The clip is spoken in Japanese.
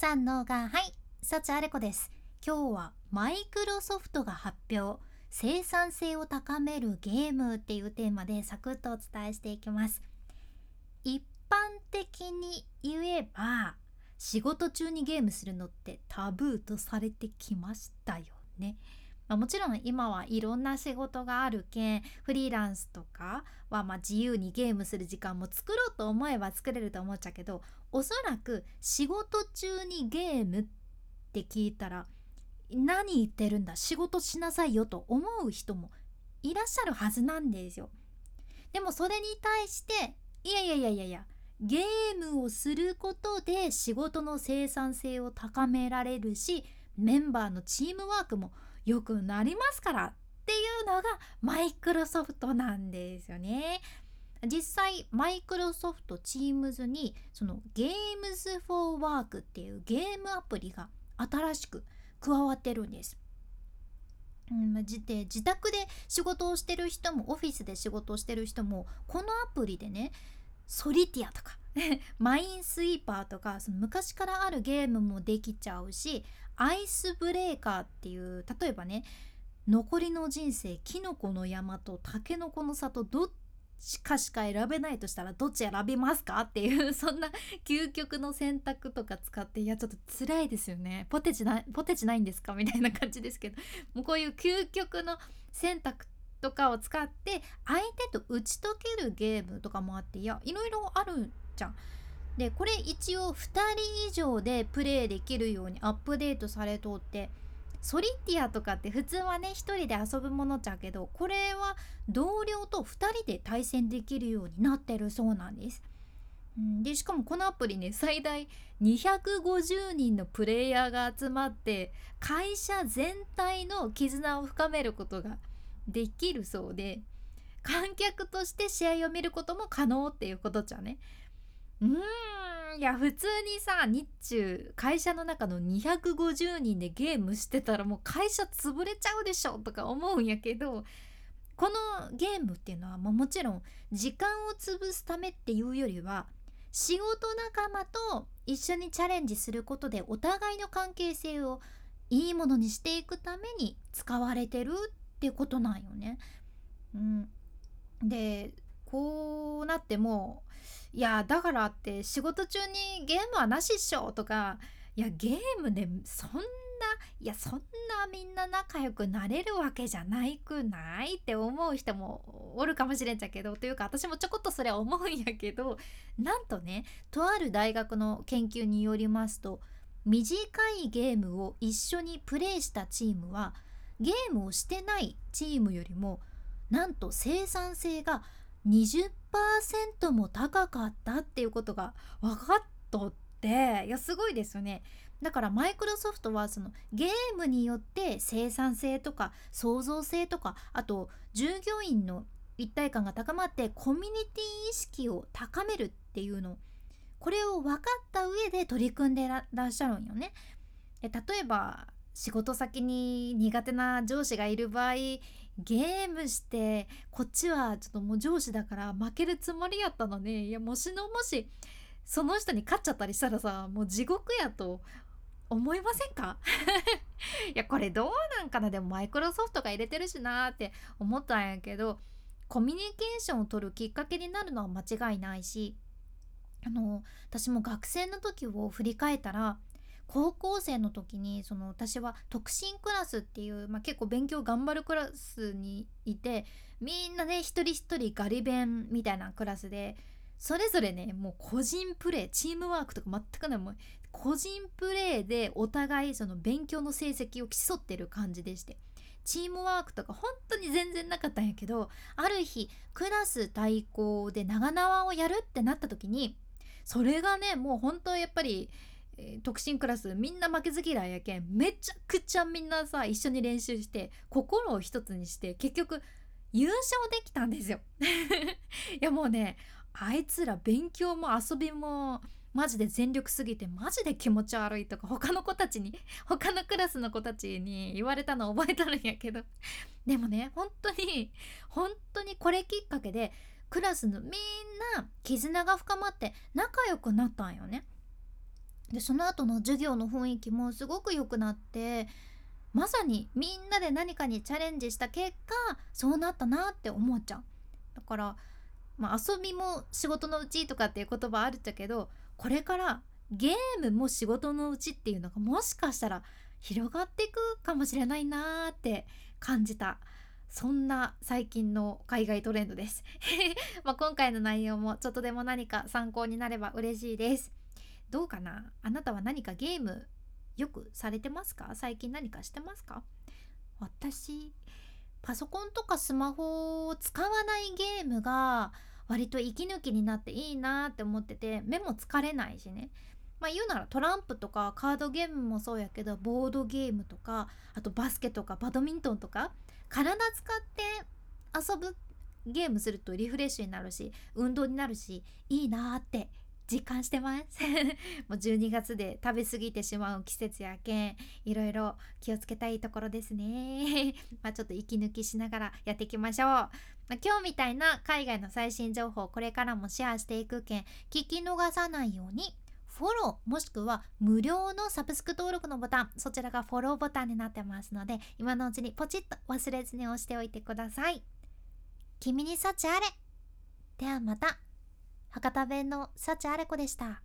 さんのがはい幸あれ子です。今日はマイクロソフトが発表。生産性を高めるゲームっていうテーマでサクッとお伝えしていきます。一般的に言えば仕事中にゲームするのってタブーとされてきましたよね。まあ、もちろん今はいろんな仕事があるけんフリーランスとかはま自由にゲームする時間も作ろうと思えば作れると思っちゃうけどおそらく仕事中にゲームって聞いたら何言ってるんだ仕事しなさいよと思う人もいらっしゃるはずなんですよ。でもそれに対していやいやいやいやいやゲームをすることで仕事の生産性を高められるしメンバーのチームワークも良くなりますからっていうのがマイクロソフトなんですよね。実際マイクロソフトチームズにそのゲームズフォーワークっていうゲームアプリが新しく加わってるんです。うん、で自宅で仕事をしてる人もオフィスで仕事をしてる人もこのアプリでねソリティアとか マインスイーパーとかその昔からあるゲームもできちゃうしアイスブレーカーっていう例えばね残りの人生キノコの山とタケノコの里どっちかしか選べないとしたらどっち選びますかっていう そんな究極の選択とか使っていやちょっと辛いですよねポテチなポテチないんですかみたいな感じですけどもうこういう究極の選択とかを使って相手と打ち解けるゲームとかもあっていやいろいろあるじゃん。でこれ一応2人以上でプレイできるようにアップデートされとってソリティアとかって普通はね1人で遊ぶものちゃけどこれは同僚と2人で対戦できるようになってるそうなんです。でしかもこのアプリね最大250人のプレイヤーが集まって会社全体の絆を深めることができるそうで観客として試合を見ることも可能っていうことじゃね。うーんいや普通にさ日中会社の中の250人でゲームしてたらもう会社潰れちゃうでしょとか思うんやけどこのゲームっていうのはももちろん時間を潰すためっていうよりは仕事仲間と一緒にチャレンジすることでお互いの関係性をいいものにしていくために使われてるってことなんよね。うん、でこうなってもいやだからって仕事中にゲームはなしっしょとかいやゲームでそんないやそんなみんな仲良くなれるわけじゃないくないって思う人もおるかもしれんじゃけどというか私もちょこっとそれは思うんやけど なんとねとある大学の研究によりますと短いゲームを一緒にプレイしたチームはゲームをしてないチームよりもなんと生産性が20%も高かったっていうことが分かっとっていやすごいですよね。だからマイクロソフトはそのゲームによって生産性とか創造性とかあと従業員の一体感が高まってコミュニティ意識を高めるっていうのこれを分かった上で取り組んでらっしゃるんよね。例えば仕事先に苦手な上司がいる場合ゲームしてこっちはちょっともう上司だから負けるつもりやったのね。いやもしのもしその人に勝っちゃったりしたらさもう地獄やと思いませんか？いやこれどうなんかな？でもマイクロソフトが入れてるしなーって思ったんやけどコミュニケーションを取るきっかけになるのは間違いないしあの私も学生の時を振り返ったら高校生の時にその私は特進クラスっていう、まあ、結構勉強頑張るクラスにいてみんなね一人一人ガリ勉みたいなクラスでそれぞれねもう個人プレーチームワークとか全くないもう個人プレーでお互いその勉強の成績を競ってる感じでして。チームワークとか本当に全然なかったんやけどある日クラス対抗で長縄をやるってなった時にそれがねもう本当やっぱりえ、特進クラスみんな負けず嫌いやけんめちゃくちゃみんなさ一緒に練習して心を一つにして結局優勝できたんですよ いやもうねあいつら勉強も遊びもマジで全力すぎてマジで気持ち悪いとか他の子たちに 他のクラスの子たちに言われたの覚えとるんやけど でもね本当に本当にこれきっかけでクラスのみんな絆が深まって仲良くなったんよね。でその後の授業の雰囲気もすごく良くなってまさにみんなで何かにチャレンジした結果そうなったなって思っちゃうだから、まあ、遊びも仕事のうちとかっていう言葉あるんだけどこれからゲームも仕事のうちっていうのがもしかしたら広がっていくかもしれないなーって感じた。そんな最近の海外トレンドです。ま今回の内容もちょっとでも何か参考になれば嬉しいです。どうかな？あなたは何かゲームよくされてますか？最近何かしてますか？私パソコンとかスマホを使わないゲームが割と息抜きになっていいなって思ってて目も疲れないしね。まあ言うならトランプとかカードゲームもそうやけどボードゲームとかあとバスケとかバドミントンとか体使って遊ぶゲームするとリフレッシュになるし運動になるしいいなって実感してます。もう12月で食べ過ぎてしまう季節やけんいろいろ気をつけたいところですね。まあちょっと息抜きしながらやっていきましょう、まあ、今日みたいな海外の最新情報これからもシェアしていくけん聞き逃さないようにフォローもしくは無料のサブスク登録のボタンそちらがフォローボタンになってますので今のうちにポチッと忘れずに押しておいてください。君に幸あれ。ではまた。博多弁の幸あれ子でした。